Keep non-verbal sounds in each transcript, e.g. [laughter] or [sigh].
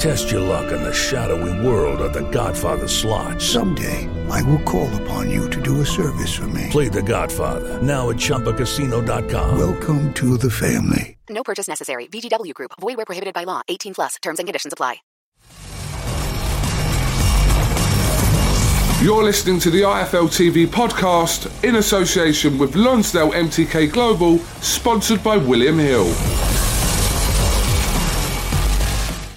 Test your luck in the shadowy world of The Godfather slot. Someday, I will call upon you to do a service for me. Play The Godfather now at ChumbaCasino.com. Welcome to the family. No purchase necessary. VGW Group. Void where prohibited by law. 18 plus. Terms and conditions apply. You're listening to the IFL TV podcast in association with Lonsdale MTK Global, sponsored by William Hill.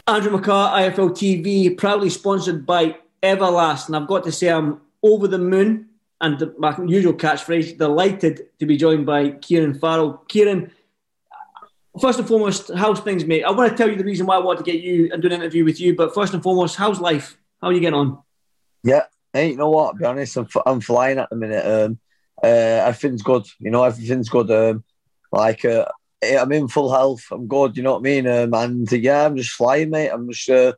Andrew McCart, IFL TV, proudly sponsored by Everlast. And I've got to say, I'm over the moon and my usual catchphrase, delighted to be joined by Kieran Farrell. Kieran, first and foremost, how's things, mate? I want to tell you the reason why I want to get you and do an interview with you. But first and foremost, how's life? How are you getting on? Yeah, hey, you know what? To be honest, I'm, I'm flying at the minute. Um, uh, everything's good. You know, everything's good. Um, like, uh, I'm in full health. I'm good. You know what I mean? Um, and uh, yeah, I'm just flying, mate. I'm just uh,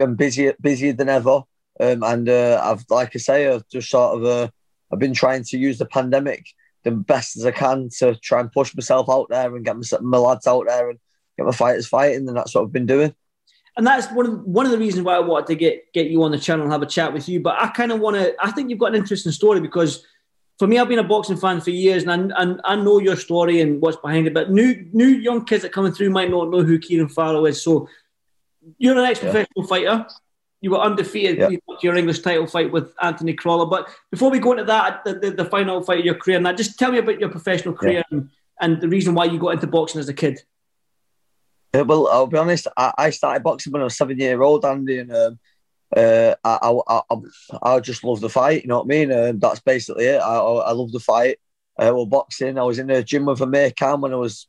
I'm busy, busier than ever. Um, and uh, I've, like I say, I've just sort of, uh, I've been trying to use the pandemic the best as I can to try and push myself out there and get my, my lads out there and get my fighters fighting, and that's what I've been doing. And that's one of one of the reasons why I wanted to get get you on the channel and have a chat with you. But I kind of want to. I think you've got an interesting story because for me, I've been a boxing fan for years, and I, and I know your story and what's behind it. But new new young kids that coming through might not know who Kieran Farrell is. So you're an ex-professional yeah. fighter. You were undefeated. Yeah. You your English title fight with Anthony Crolla. But before we go into that, the, the, the final fight of your career, now just tell me about your professional career yeah. and, and the reason why you got into boxing as a kid. Well, I'll be honest. I, I, started boxing when I was seven year old, Andy, and um, uh, I, I, I, I, just love the fight. You know what I mean? Um, that's basically it. I, I love the fight. Uh, well, boxing. I was in the gym with a mate Cam when I was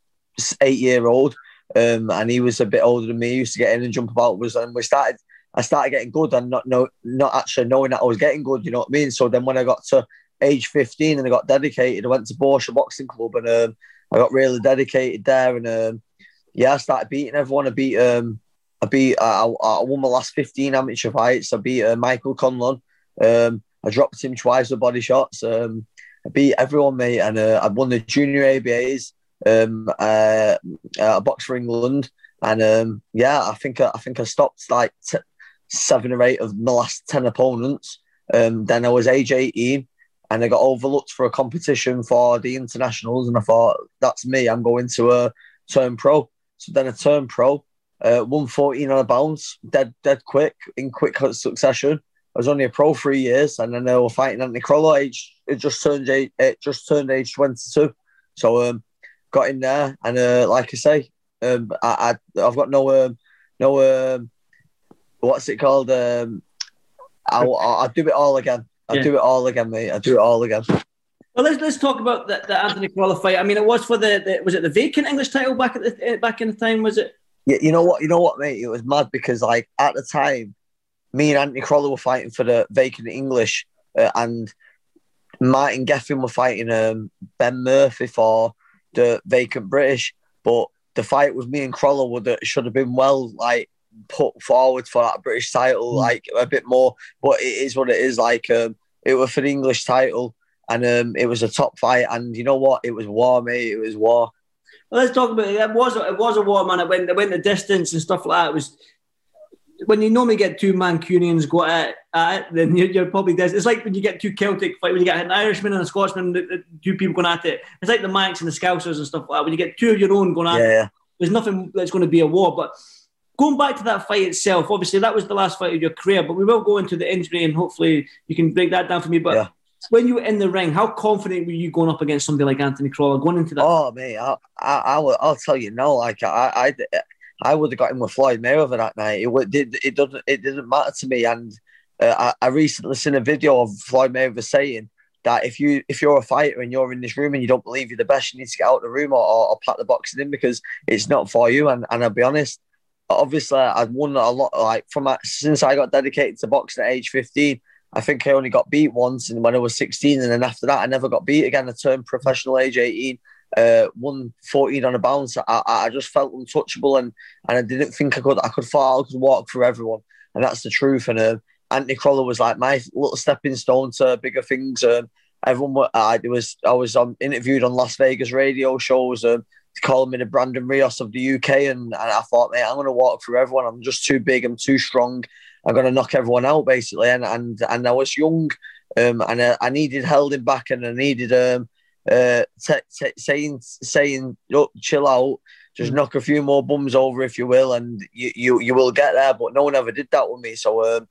eight year old, um, and he was a bit older than me. He used to get in and jump about. Was and we started. I started getting good and not know, not actually knowing that I was getting good. You know what I mean? So then when I got to age 15 and I got dedicated, I went to Boarshaw Boxing Club and um, I got really dedicated there. And um, yeah, I started beating everyone. I beat um, I beat I, I won my last 15 amateur fights. I beat uh, Michael Conlan. Um, I dropped him twice with body shots. Um, I beat everyone, mate, and uh, I won the junior ABAs. Um, uh, uh, box for England, and um, yeah, I think I think I stopped like t- seven or eight of my last 10 opponents. Um, then I was age 18 and I got overlooked for a competition for the internationals. And I thought, that's me, I'm going to a turn pro. So then I turned pro, uh, 114 on a bounce, dead, dead quick, in quick succession. I was only a pro three years, and then they were fighting Anthony Crolla. Age it just turned age, it just turned age 22. So um, got in there, and uh, like I say, um, I, I have got no um, no um, what's it called? Um, I'll, I'll do it all again. I'll yeah. do it all again, mate. I'll do it all again. Well, let's let's talk about the, the Anthony Crolla fight. I mean, it was for the, the, was it the vacant English title back at the eh, back in the time? Was it? Yeah, you know what? You know what, mate? It was mad because like at the time, me and Anthony Crolla were fighting for the vacant English, uh, and Martin Gethin were fighting um, Ben Murphy for the vacant British. But the fight with me and Crolla would have, should have been well like put forward for that British title, mm. like a bit more. But it is what it is. Like um, it was for the English title, and um, it was a top fight. And you know what? It was war, mate. It was war. Well, let's talk about it. It was it was a war, man. It went it went the distance and stuff like that. It was when you normally get two Mancunians go at, at it, then you're, you're probably this. It's like when you get two Celtic fight when you get an Irishman and a Scotsman, the, the two people going at it. It's like the Mancs and the Scousers and stuff like that. When you get two of your own going at Yeah, it, there's nothing that's going to be a war. But going back to that fight itself, obviously that was the last fight of your career. But we will go into the injury and hopefully you can break that down for me. But Yeah. When you were in the ring, how confident were you going up against somebody like Anthony Crolla going into that? Oh man, I, I, I will, I'll tell you no. Like I, I, I would have got him with Floyd Mayweather that night. It, it, it doesn't, it didn't matter to me. And uh, I, I recently seen a video of Floyd Mayweather saying that if you, if you're a fighter and you're in this room and you don't believe you're the best, you need to get out of the room or, or, or pack the boxing in because it's not for you. And, and I'll be honest, obviously I've won a lot. Like from that, since I got dedicated to boxing at age 15. I think I only got beat once, and when I was 16, and then after that, I never got beat again. I turned professional age 18, uh, won 14 on a bounce. I, I just felt untouchable, and and I didn't think I could. I could fall, I could walk through everyone, and that's the truth. And uh, Anthony Crolla was like my little stepping stone to bigger things. Um, everyone, I was I was um, interviewed on Las Vegas radio shows. Um, calling me the Brandon Rios of the UK, and, and I thought, mate, I'm going to walk through everyone. I'm just too big. I'm too strong. I'm going to knock everyone out, basically. And and and I was young, um, and I, I needed holding back, and I needed um, uh, t- t- saying saying, look, chill out. Just knock a few more bums over, if you will, and you, you you will get there. But no one ever did that with me. So um,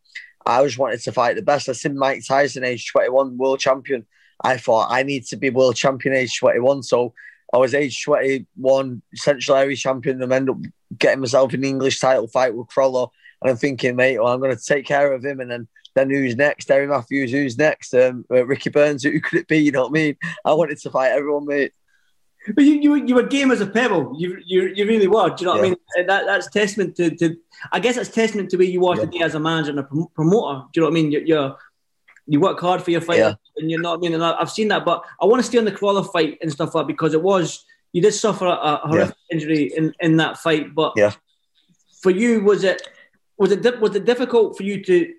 I just wanted to fight the best. I seen Mike Tyson, age 21, world champion. I thought I need to be world champion, age 21. So I was age 21, Central Area champion, and end up getting myself an English title fight with Crolla. And I'm thinking, mate, well, I'm going to take care of him. And then, then who's next? Derry Mathews, who's next? Um, uh, Ricky Burns, who [laughs] could it be? You know what I mean? I wanted to fight everyone, mate. But you, you, you were game as a pebble. You, you, you really were. Do you know what I mean? That, that's testament to, to, I guess that's testament to where you are Yeah. today as a manager and a promoter. Do you know what I mean? You're, you're you work hard for your fight, Yeah. and you're not. I mean, and I- I've seen that, but I want to stay on the Crolla fight and stuff like that because it was you did suffer a, a horrific injury in, in that fight. But Yeah. for you, was it was it di- was it difficult for you to?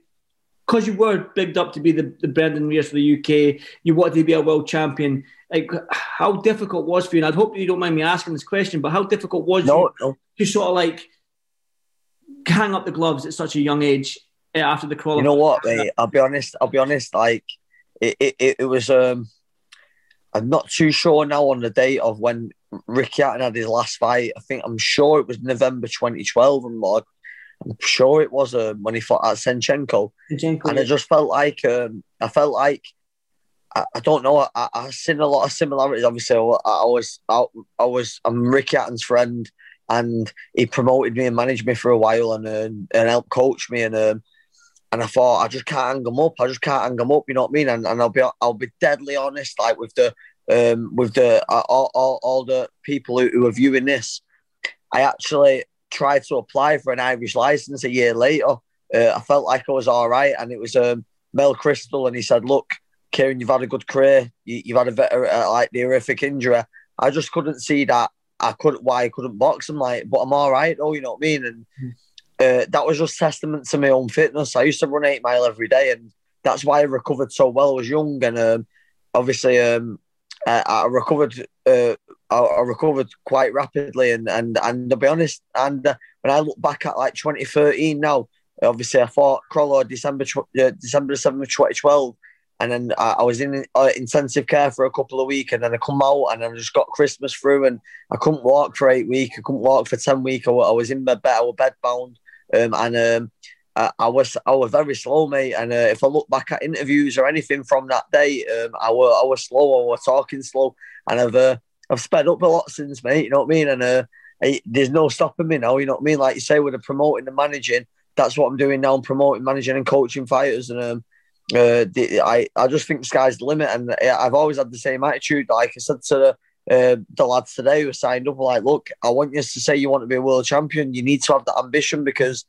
Because you were bigged up to be the, the Brandon Rios for the UK, you wanted to be a world champion. Like, how difficult was for you? And I'd hope you don't mind me asking this question, but how difficult was No, you no. to sort of like hang up the gloves at such a young age uh, after the crawl? You know what, mate? I'll be honest. I'll be honest. Like it, it, it, it was. Um, I'm not too sure now on the date of when Ricky Hatton had his last fight. I think I'm sure it was November 2012, and like, I'm sure it was um, when he fought at Senchenko. Zinchenko, and I just felt like um, I felt like I, I don't know. I, I I've seen a lot of similarities. Obviously, I, I was I, I was I'm Ricky Hatton's friend, and he promoted me and managed me for a while, and uh, and helped coach me, and um, and I thought I just can't hang them up. I just can't hang them up. You know what I mean? And, and I'll be I'll be deadly honest, like with the um with the uh, all, all, all the people who, who are viewing this. I actually tried to apply for an Irish license a year later. Uh, I felt like I was all right, and it was um, Mel Christle, and he said, "Look, Kieran, you've had a good career. You, you've had a vet, uh, like the horrific injury. I just couldn't see that. I couldn't why I couldn't box. I'm like, but I'm all right. Oh, you know what I mean? And uh, that was just testament to my own fitness. I used to run eight mile every day, and that's why I recovered so well. I was young, and um, obviously, um, I, I recovered. Uh, I, I recovered quite rapidly, and and and to be honest, and uh, when I look back at like 2013 now, obviously I fought Crolla December uh, December seventh, 2012. And then I, I was in uh, intensive care for a couple of weeks, and then I come out, and I just got Christmas through, and I couldn't walk for eight weeks. I couldn't walk for ten weeks. I, I was in my bed. I was bedbound, um, and um, I, I was I was very slow, mate. And uh, if I look back at interviews or anything from that day, um, I was I was slow. I was talking slow, and I've uh, I've sped up a lot since, mate. You know what I mean? And uh, I, there's no stopping me now. You know what I mean? Like you say, with the promoting and managing, that's what I'm doing now. I'm promoting, managing, and coaching fighters, and um, uh, the, I I just think the sky's the limit. And uh, I've always had the same attitude. Like I said to the uh, the lads today who signed up, like, look, I want you to say you want to be a world champion. You need to have that ambition because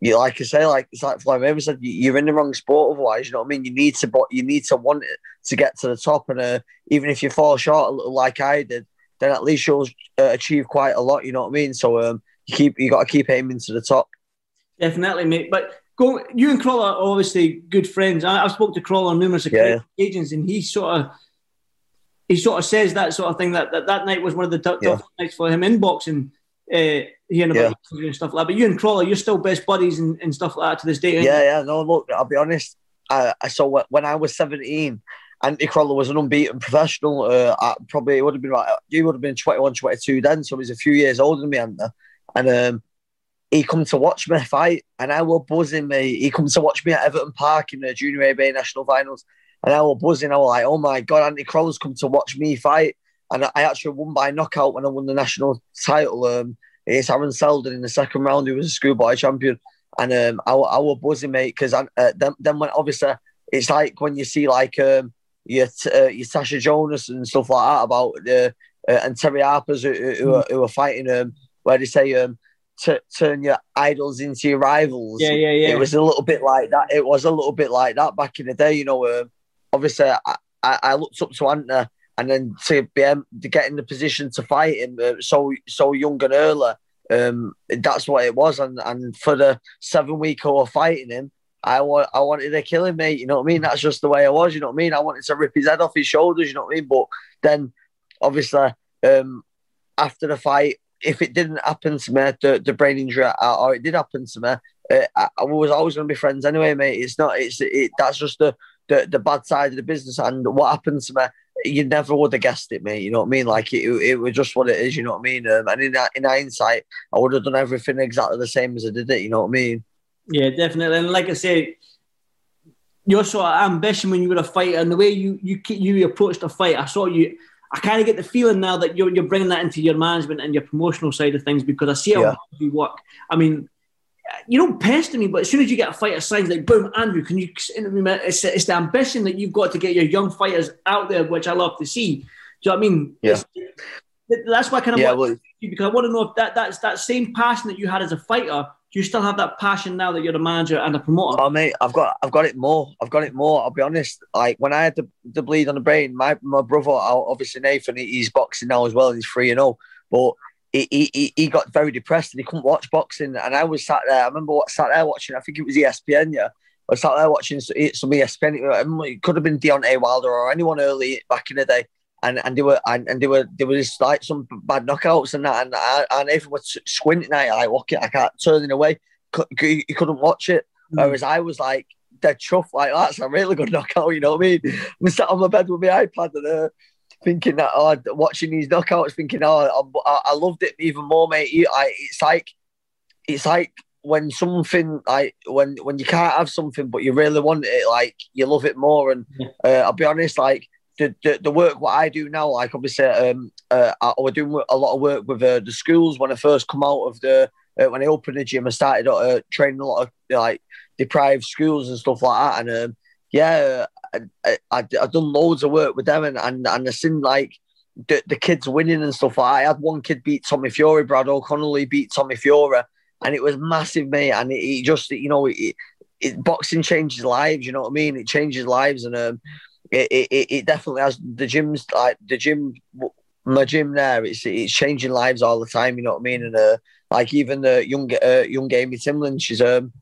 you like I say, like it's like Floyd Mayweather said, you- you're in the wrong sport otherwise. You know what I mean? You need to, but you need to want it to get to the top. And uh, even if you fall short a little, like I did, then at least you'll uh, achieve quite a lot. You know what I mean? So um, you keep you got to keep aiming to the top. Definitely, mate. But go, you and Crolla are obviously good friends. I, I've spoken to Crolla on numerous Yeah. occasions, and he sort of he sort of says that sort of thing that that, that night was one of the t- yeah. nights for him in boxing. Uh, hearing about yeah. and stuff like that. But you and Crolla, you're still best buddies and, and stuff like that to this day. Yeah, yeah. No, look, I'll be honest. I, I saw when I was 17, Andy Crolla was an unbeaten professional. Uh, probably would have been right. He would have been 21, 22 then, so he's a few years older than me, Andy. And um, he come to watch me fight, and I was buzzing. Me, he come to watch me at Everton Park in the Junior ABA National Finals, and I was buzzing. I was like, "Oh my god, Andy Crolla's come to watch me fight!" And I actually won by knockout when I won the national title um, against Aaron Seldon in the second round. He was a schoolboy champion, and um, I, I was buzzing, mate, because uh, then, then when obviously it's like when you see like um, your uh, your Tasha Jonas and stuff like that about uh, uh, and Terri Harper's who, who, are, who are fighting um, where they say um, t- turn your idols into your rivals. Yeah, yeah, yeah. It was a little bit like that. It was a little bit like that back in the day. You know, um, obviously I, I, I, looked up to Anta, and then to be to get in the position to fight him uh, so so young and early. Um, that's what it was, and and for the seven week was fighting him, I want I wanted to kill him, mate. You know what I mean? That's just the way I was. You know what I mean? I wanted to rip his head off his shoulders. You know what I mean? But then, obviously, um, after the fight, if it didn't happen to me, the, the brain injury, uh, or it did happen to me, uh, I, I, was always going to be friends anyway, mate. It's not. It's it. That's just the, the the bad side of the business. And what happened to me, you never would have guessed it, mate. You know what I mean? Like it, it was just what it is. You know what I mean? Um, and in in hindsight, I would have done everything exactly the same as I did it. You know what I mean? Yeah, definitely. And like I say, your sort of ambition when you were a fighter and the way you you you approached a fight, I saw you. I kind of get the feeling now that you're you're bringing that into your management and your promotional side of things because I see how yeah. you work. I mean, you don't pester me, but as soon as you get a fighter signs like boom, Andrew, can you interview me? It's, it's the ambition that you've got to get your young fighters out there, which I love to see. Do you know what I mean? Yeah. that's why I kind of yeah, want well, you because I want to know if that that's that same passion that you had as a fighter do you still have that passion now that you're the manager and a promoter? Oh mate, I've got I've got it more. I've got it more. I'll be honest. Like when I had the, the bleed on the brain, my my brother, obviously Nathan, he's boxing now as well. He's free and all, but he, he he got very depressed and he couldn't watch boxing. And I was sat there. I remember what sat there watching. I think it was ESPN. Yeah, I was sat there watching some ESPN. It could have been Deontay Wilder or anyone early back in the day and and they were and, and they were there was like some bad knockouts and that and I, and Nathan was squinting at like look I can't turning away he couldn't watch it mm. whereas I was like dead chuff like that's a really good knockout you know what I mean [laughs] I'm sat on my bed with my iPad and uh, thinking that oh watching these knockouts thinking oh I, I loved it even more mate I, it's like it's like when something like when when you can't have something but you really want it like you love it more and uh, I'll be honest like the, the, the work what I do now, like obviously, um, uh, I, we're doing a lot of work with uh, the schools. When I first come out of the, uh, when I opened the gym, I started uh, training a lot of like deprived schools and stuff like that. And um, yeah, I, I, I, have done loads of work with them, and and, and I seen like the, the kids winning and stuff. I had one kid beat Tommy Fury, Brad O'Connell beat Tommy Fury, and it was massive, mate. And it just, you know, it, it, boxing changes lives. You know what I mean? It changes lives, and um, it, it, it definitely has the gyms like the gym my gym there it's it's changing lives all the time you know what I mean and uh, like even the young uh, young Amy Timlin she's um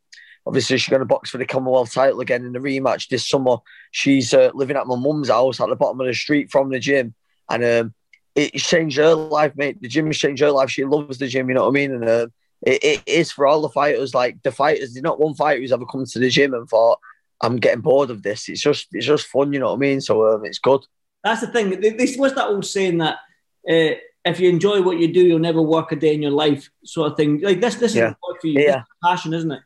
obviously she's going to box for the Commonwealth title again in the rematch this summer she's uh, living at my mum's house at the bottom of the street from the gym and um it's changed her life mate the gym has changed her life she loves the gym you know what I mean and uh, it, it is for all the fighters like the fighters there's not one fighter who's ever come to the gym and thought I'm getting bored of this. It's just it's just fun, you know what I mean? So um, it's good. That's the thing. This was that old saying that uh, if you enjoy what you do, you'll never work a day in your life, sort of thing. Like this, this yeah. is for you. Yeah. passion, isn't it?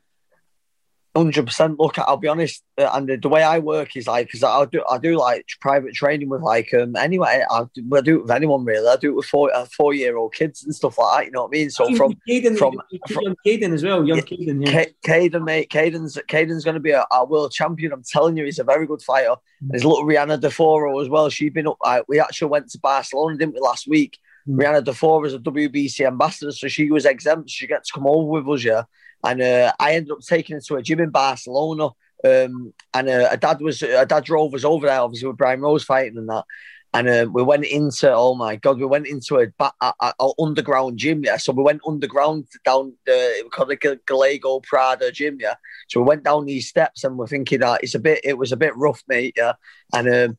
Hundred percent. Look, I'll be honest, uh, and the, the, way I work is like because I do I do like private training with like um anyway I do, I do it with anyone really. I do it with four uh, four year old kids and stuff like that. You know what I mean? So from Caden, from, from young Caden as well, young Caden. Yeah. Caden, mate, Caden's Caden's going to be a, a, world champion. I'm telling you, he's a very good fighter. Mm-hmm. There's little Rihanna Deforo as well. She's been up. We actually went to Barcelona, didn't we, last week? Mm-hmm. Rihanna Deforo is a WBC ambassador, so she was exempt. She gets to come over with us, yeah. And uh, I ended up taking her to a gym in Barcelona. Um, and uh, dad was a dad drove us over there, obviously with Brian Rose fighting and that. And uh, we went into oh my god, we went into a, a, a, a underground gym, yeah. So we went underground down the we called it Gallego Prada gym, yeah. So we went down these steps and we're thinking that it's a bit, it was a bit rough, mate, yeah. And um,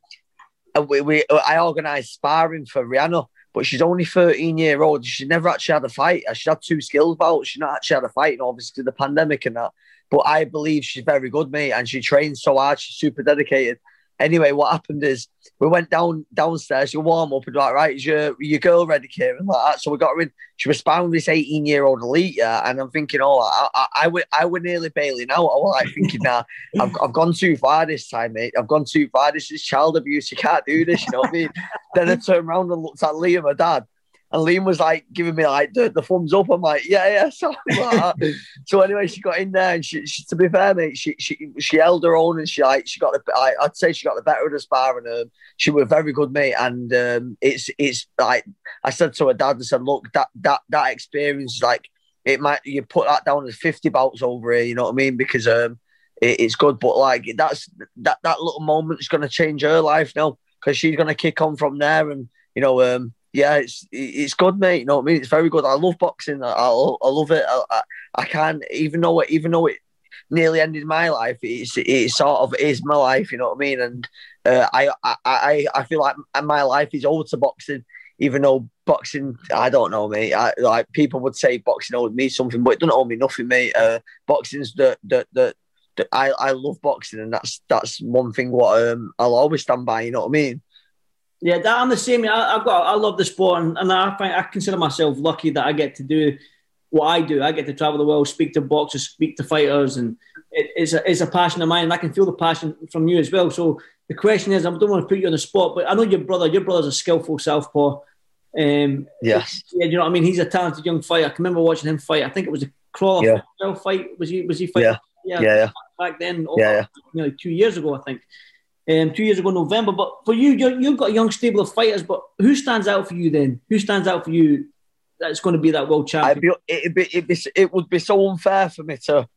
uh, we, we I organised sparring for Rihanna, but she's only 13 year old. She never actually had a fight. She had two skills bouts. She not actually had a fight, and obviously the pandemic and that. But I believe she's very good, mate, and she trains so hard. She's super dedicated. Anyway, what happened is we went down downstairs, you warm up, and like, right, is your your girl ready, Kieran? Like that. So we got her in. She was sparring this 18 year old elite, yeah, and I'm thinking, oh, I, I, I, would, I would nearly bailing out. I was like thinking, nah, I've, I've gone too far this time, mate. I've gone too far. This is child abuse. You can't do this. You know what I mean? then I turned around and looked at Liam, my dad, and Liam was like giving me like the, the thumbs up. I'm like, yeah, yeah, [laughs] something so anyway, she got in there, and she, she, to be fair, mate, she she she held her own, and she like she got the I, I'd say she got the better of the spar, and um, she was very good, mate. And um, it's it's like I said to her dad, I said, look, that that that experience, like it might you put that down as 50 bouts over here, you know what I mean? Because um, it, it's good, but like that's that that little moment is going to change her life now because she's going to kick on from there, and you know um yeah, it's it's good, mate. You know what I mean? It's very good. I love boxing. I, I, I love it. I, I, I can't even though it even though it nearly ended my life. It's it sort of is my life. You know what I mean? And uh, I, I I feel like my life is owed to boxing. Even though boxing, I don't know, mate. I, like people would say boxing owed me something, but it doesn't owe me nothing, mate. Uh, boxing's the the the. I, I love boxing and that's that's one thing what um, I'll always stand by. You know what I mean? Yeah, that, I'm the same. I, have got, I love the sport, and, and I find I consider myself lucky that I get to do what I do. I get to travel the world, speak to boxers, speak to fighters, and it, it's a it's a passion of mine, and I can feel the passion from you as well. So the question is, I don't want to put you on the spot, but I know your brother. Your brother's a skillful southpaw. Um, yes. Yeah, you know what I mean. He's a talented young fighter. I can remember watching him fight. I think it was a Crolla yeah. fight. Was he? Was he fighting? Yeah. Yeah. yeah. Back then, yeah, yeah. You know, two years ago, I think um, two years ago, November. But for you, you've got a young stable of fighters. But who stands out for you then? Who stands out for you? That's going to be that world champion. Be, it'd be, it'd be, it would be so unfair for me to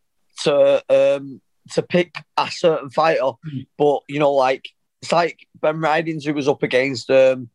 to um, to pick a certain fighter. Mm. But you know, like it's like Ben Ridings who was up against um,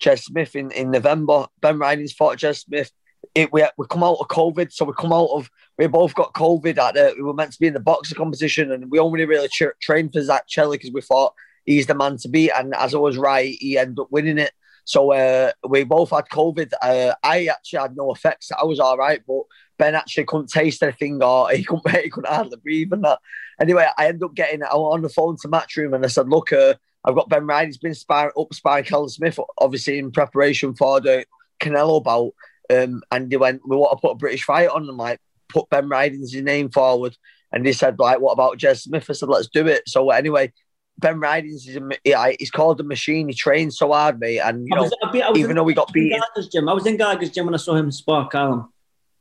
Jez Smith in, in November. Ben Ridings fought Jez Smith. It, we we come out of COVID, so we come out of we both got COVID at the, we were meant to be in the boxer competition and we only really tra- trained for Zach Chelli because we thought he's the man to beat. And as I was right, he ended up winning it. So uh, we both had COVID. Uh, I actually had no effects. I was all right, but Ben actually couldn't taste anything or he couldn't, [laughs] he couldn't hardly breathe and that. Anyway, I ended up getting I on the phone to Matchroom and I said, look, uh, I've got Ben Ryan. He's been sparring, up sparring Callum Smith, obviously in preparation for the Canelo bout. Um, and they went, we want to put a British fight on. I'm like, put Ben Ridings' name forward, and they said like, "What about Jez Smith?" I said, "Let's do it." So anyway, Ben Ridings is a, he's called the machine. He trains so hard, mate, and you know, I was, even though we got beaten, gym. I was in Gallagher's gym when I saw him spar Callum.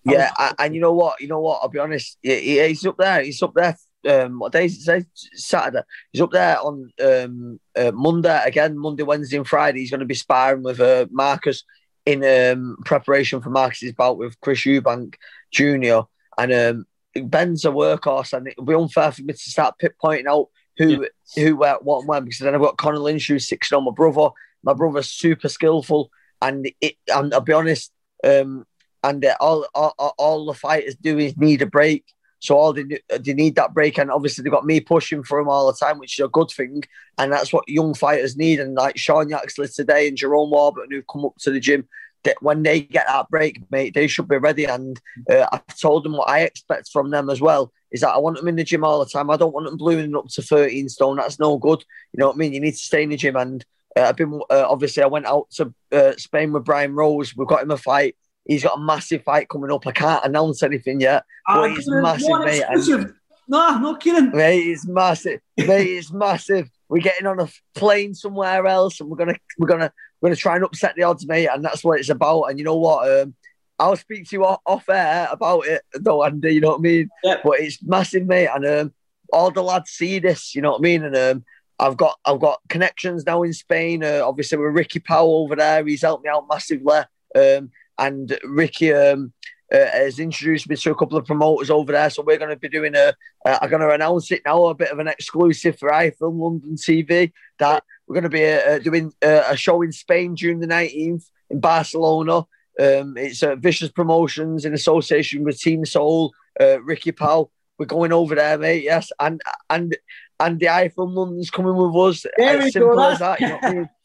Yeah, was... and you know what? You know what? I'll be honest. he's up there. He's up there. Um, what day is it? Saturday. He's up there on um, uh, Monday again. Monday, Wednesday, and Friday. He's going to be sparring with uh, Marcus in um, preparation for Marcus's bout with Chris Eubank Jr. And um, Ben's a workhorse, and it'd be unfair for me to start pointing out who yeah. who where what and when because then I've got Conor Lynch who's six on my brother. My brother's super skillful, and it. And I'll be honest, um, and uh, all, all all the fighters do is need a break. So all they, they need that break, and obviously they've got me pushing for them all the time, which is a good thing, and that's what young fighters need. And like Sean Yaxley today and Jerome Warburton, who've come up to the gym, that when they get that break, mate, they should be ready. And uh, I've told them what I expect from them as well. Is that I want them in the gym all the time. I don't want them blooming up to 13 stone. That's no good. You know what I mean? You need to stay in the gym. And uh, I've been uh, obviously I went out to uh, Spain with Brian Rose. We've got him a fight. He's got a massive fight coming up. I can't announce anything yet, but uh, he's massive, mate. And, no, no kidding. Mate, he's massive. [laughs] mate, he's massive. We're getting on a plane somewhere else, and we're gonna we're gonna we're going to try and upset the odds, mate, and that's what it's about. And you know what? Um, I'll speak to you off, off air about it, though, Andy. You know what I mean? Yeah. But it's massive, mate, and um, all the lads see this. You know what I mean? And um, I've got I've got connections now in Spain. Uh, obviously, with Ricky Powell over there, he's helped me out massively. Um, and Ricky um, uh, has introduced me to a couple of promoters over there. So we're going to be doing a. Uh, I'm going to announce it now, a bit of an exclusive for iFilm London TV that we're going to be uh, doing uh, a show in Spain June the 19th in Barcelona. Um, it's uh, Vicious Promotions in association with Team Soul, uh, Ricky Powell. We're going over there, mate. Yes, and and and the iFilm London's coming with us. There as simple go, as that. You know I mean? [laughs]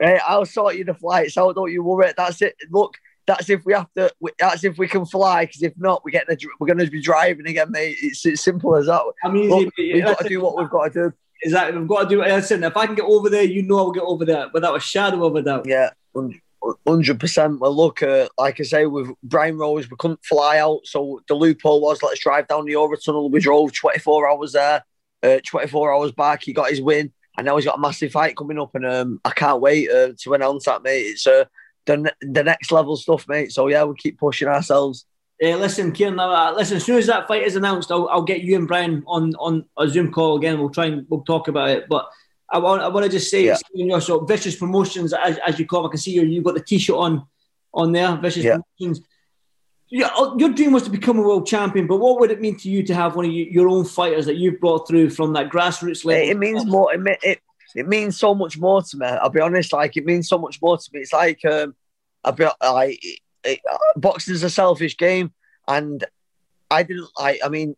Hey, I'll sort you the flights out. Don't you worry. That's it. Look, that's if we have to. That's if we can fly. Because if not, we get the, we're going to be driving again, mate. It's as simple as that. I mean, Look, yeah, we've got to do what we've got to do. Exactly. We've got to do it. Listen, if I can get over there, you know I'll get over there without a shadow of a doubt. Yeah, hundred percent. Well, look, uh, like I say, with Brian Rose, we couldn't fly out, so the loophole was let's drive down the Over Tunnel. We drove twenty four hours there, uh, twenty four hours back. He got his win, and now he's got a massive fight coming up, and um, I can't wait uh, to announce that, mate. It's uh, the the next level stuff, mate. So yeah, we keep pushing ourselves. Uh, listen, Kieran. Uh, listen, as soon as that fight is announced, I'll, I'll get you and Brian on on a Zoom call again. We'll try and we'll talk about it. But I want I want to just say, Yeah. you so vicious promotions as, as you call. them. I can see you. You've got the t-shirt on on there. Vicious Yeah. promotions. Yeah, uh, your dream was to become a world champion, but what would it mean to you to have one of you, your own fighters that you've brought through from that grassroots level? It, it means more. It, it it means so much more to me. I'll be honest. Like it means so much more to me. It's like um, I'll be like boxing's a selfish game, and I didn't like. I mean,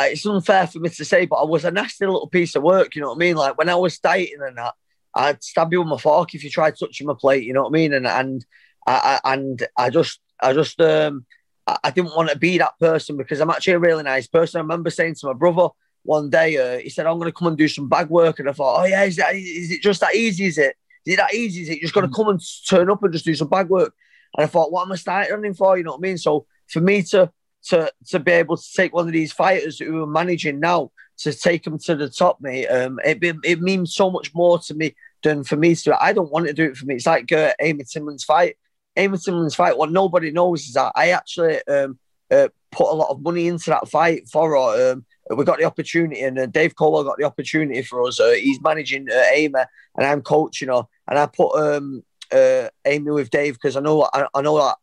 it's unfair for me to say, but I was a nasty little piece of work. You know what I mean? Like when I was dieting and that, I'd stab you with my fork if you tried touching my plate. You know what I mean? And and I, I and I just I just um I, I didn't want to be that person because I'm actually a really nice person. I remember saying to my brother one day, uh, he said, "I'm going to come and do some bag work," and I thought, "Oh yeah, is, that, is it just that easy? Is it? Is it that easy? Is it just going to come and turn up and just do some bag work?" And I thought, "What am I starting running for?" You know what I mean? So for me to to to be able to take one of these fighters who are managing now to take them to the top, mate, um, it be- it means so much more to me than for me to. I don't want to do it for me. It's like uh, Amy Timlin's fight. Amy Timlin's fight. What nobody knows is that I actually um, uh, put a lot of money into that fight for her. Um, we got the opportunity, and uh, Dave Colwell got the opportunity for us. Uh, he's managing uh, Amy, and I'm coaching her. And I put um, uh, Amy with Dave because I know I, I know that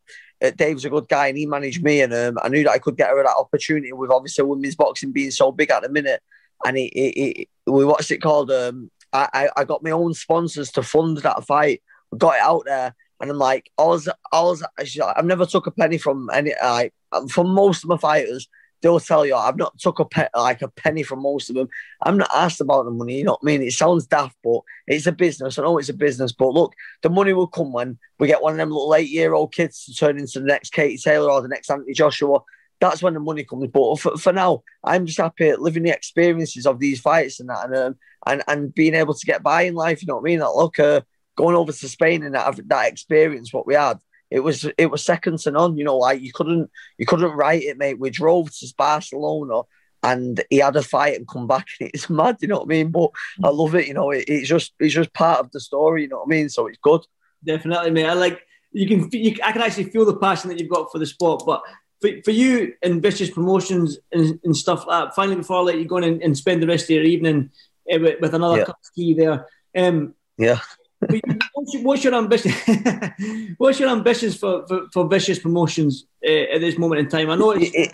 uh, Dave's a good guy, and he managed me, and um, I knew that I could get her that opportunity with obviously women's boxing being so big at the minute. And we what's it called? Um, I, I I got my own sponsors to fund that fight. Got it out there, and I'm like, I was, I was, I've never took a penny from any, like, from most of my fighters. They'll tell you I've not took a pe- like a penny from most of them. I'm not asked about the money. You know what I mean? It sounds daft, but it's a business. I know it's a business, but look, the money will come when we get one of them little eight year old kids to turn into the next Katie Taylor or the next Anthony Joshua. That's when the money comes. But for, for now, I'm just happy living the experiences of these fights and that, and um, and and being able to get by in life. You know what I mean? Like, look, uh, going over to Spain and that that experience, what we had, it was it was second to none. You know, like you couldn't you couldn't write it, mate. We drove to Barcelona and he had a fight and come back, and [laughs] it's mad. You know what I mean? But I love it. You know, it, it's just it's just part of the story. You know what I mean? So it's good. Definitely, mate. I like you can. You, I can actually feel the passion that you've got for the sport. But for, for you in vicious promotions and, and stuff like that. Finally, before I let you go and, and spend the rest of your evening uh, with, with another Yeah. cup of tea there. Um, Yeah. [laughs] but you- what's, your, ambition? [laughs] what's your ambitions for, for, for vicious promotions uh, at this moment in time? I know it's It-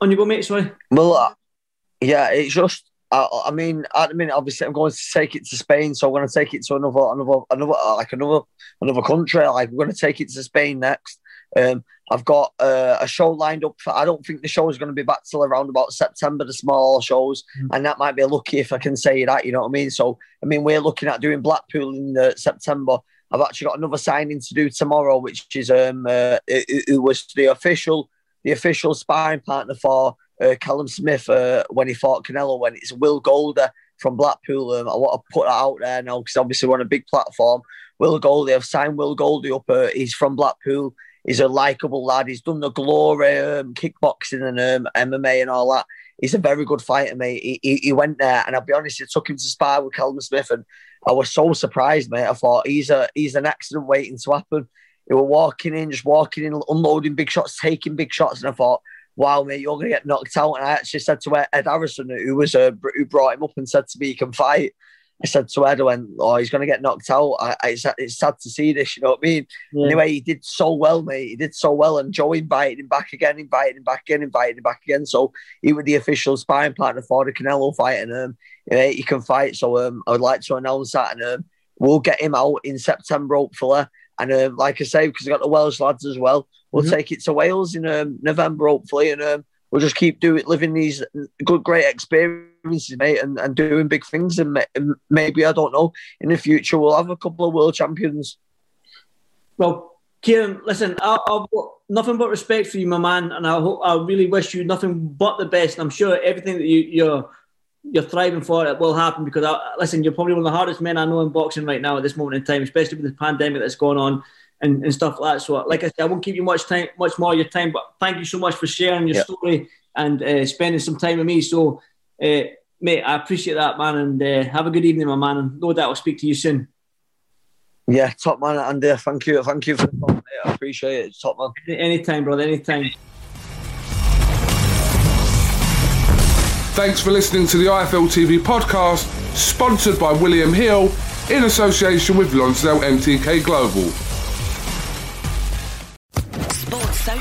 on you go, mate. Sorry. Well, uh, yeah, it's just. I, I mean, at the minute, obviously, I'm going to take it to Spain, so I'm going to take it to another, another, another, like another, another country. Like we're going to take it to Spain next. Um, I've got uh, a show lined up for. I don't think the show is going to be back till around about September. The small shows, and that might be lucky if I can say that. You know what I mean? So, I mean, we're looking at doing Blackpool in uh, September. I've actually got another signing to do tomorrow, which is um, uh, who, who was the official, the official sparring partner for uh, Callum Smith uh, when he fought Canelo. When it's Will Golder from Blackpool. Um, I want to put that out there now because obviously we're on a big platform. Will Goldie, I've signed Will Goldie up. Uh, he's from Blackpool. He's a likable lad. He's done the glory, um, kickboxing and um, MMA and all that. He's a very good fighter, mate. He, he, he went there, and I'll be honest, it took him to spar with Callum Smith, and I was so surprised, mate. I thought he's a he's an accident waiting to happen. He were walking in, just walking in, unloading big shots, taking big shots, and I thought, wow, mate, you're gonna get knocked out. And I actually said to Ed Harrison, who was uh, who brought him up and said to me, he can fight. I said to Ed, I went, oh, he's going to get knocked out. I, I, it's, it's sad to see this, you know what I mean? Yeah. Anyway, he did so well, mate. He did so well. And Joe invited him back again, invited him back again, invited him back again. So he was the official sparring partner for the Canelo fight. And um, yeah, he can fight. So um, I would like to announce that. And um, we'll get him out in September, hopefully. And um, like I say, because I got the Welsh lads as well, we'll Mhm. take it to Wales in um, November, hopefully. And um, we'll just keep doing living these good, great experiences, mate, and, and doing big things. And, and maybe I don't know in the future we'll have a couple of world champions. Well, Kieran, listen, I, have got nothing but respect for you, my man, and I hope I really wish you nothing but the best. And I'm sure everything that you, you're you're thriving for it will happen because I, listen, you're probably one of the hardest men I know in boxing right now at this moment in time, especially with the pandemic that's going on and, and stuff like that. So, like I said, I won't keep you much time, much more of your time, but thank you so much for sharing your yep. story and uh, spending some time with me. So, uh, mate, I appreciate that, man, and uh, have a good evening, my man, and no doubt I'll speak to you soon. Yeah, top man, Andy. Thank you, thank you for the call, mate. I appreciate it, top man. Anytime, brother. Anytime. Thanks for listening to the IFL TV podcast, sponsored by William Hill in association with Lonsdale MTK Global.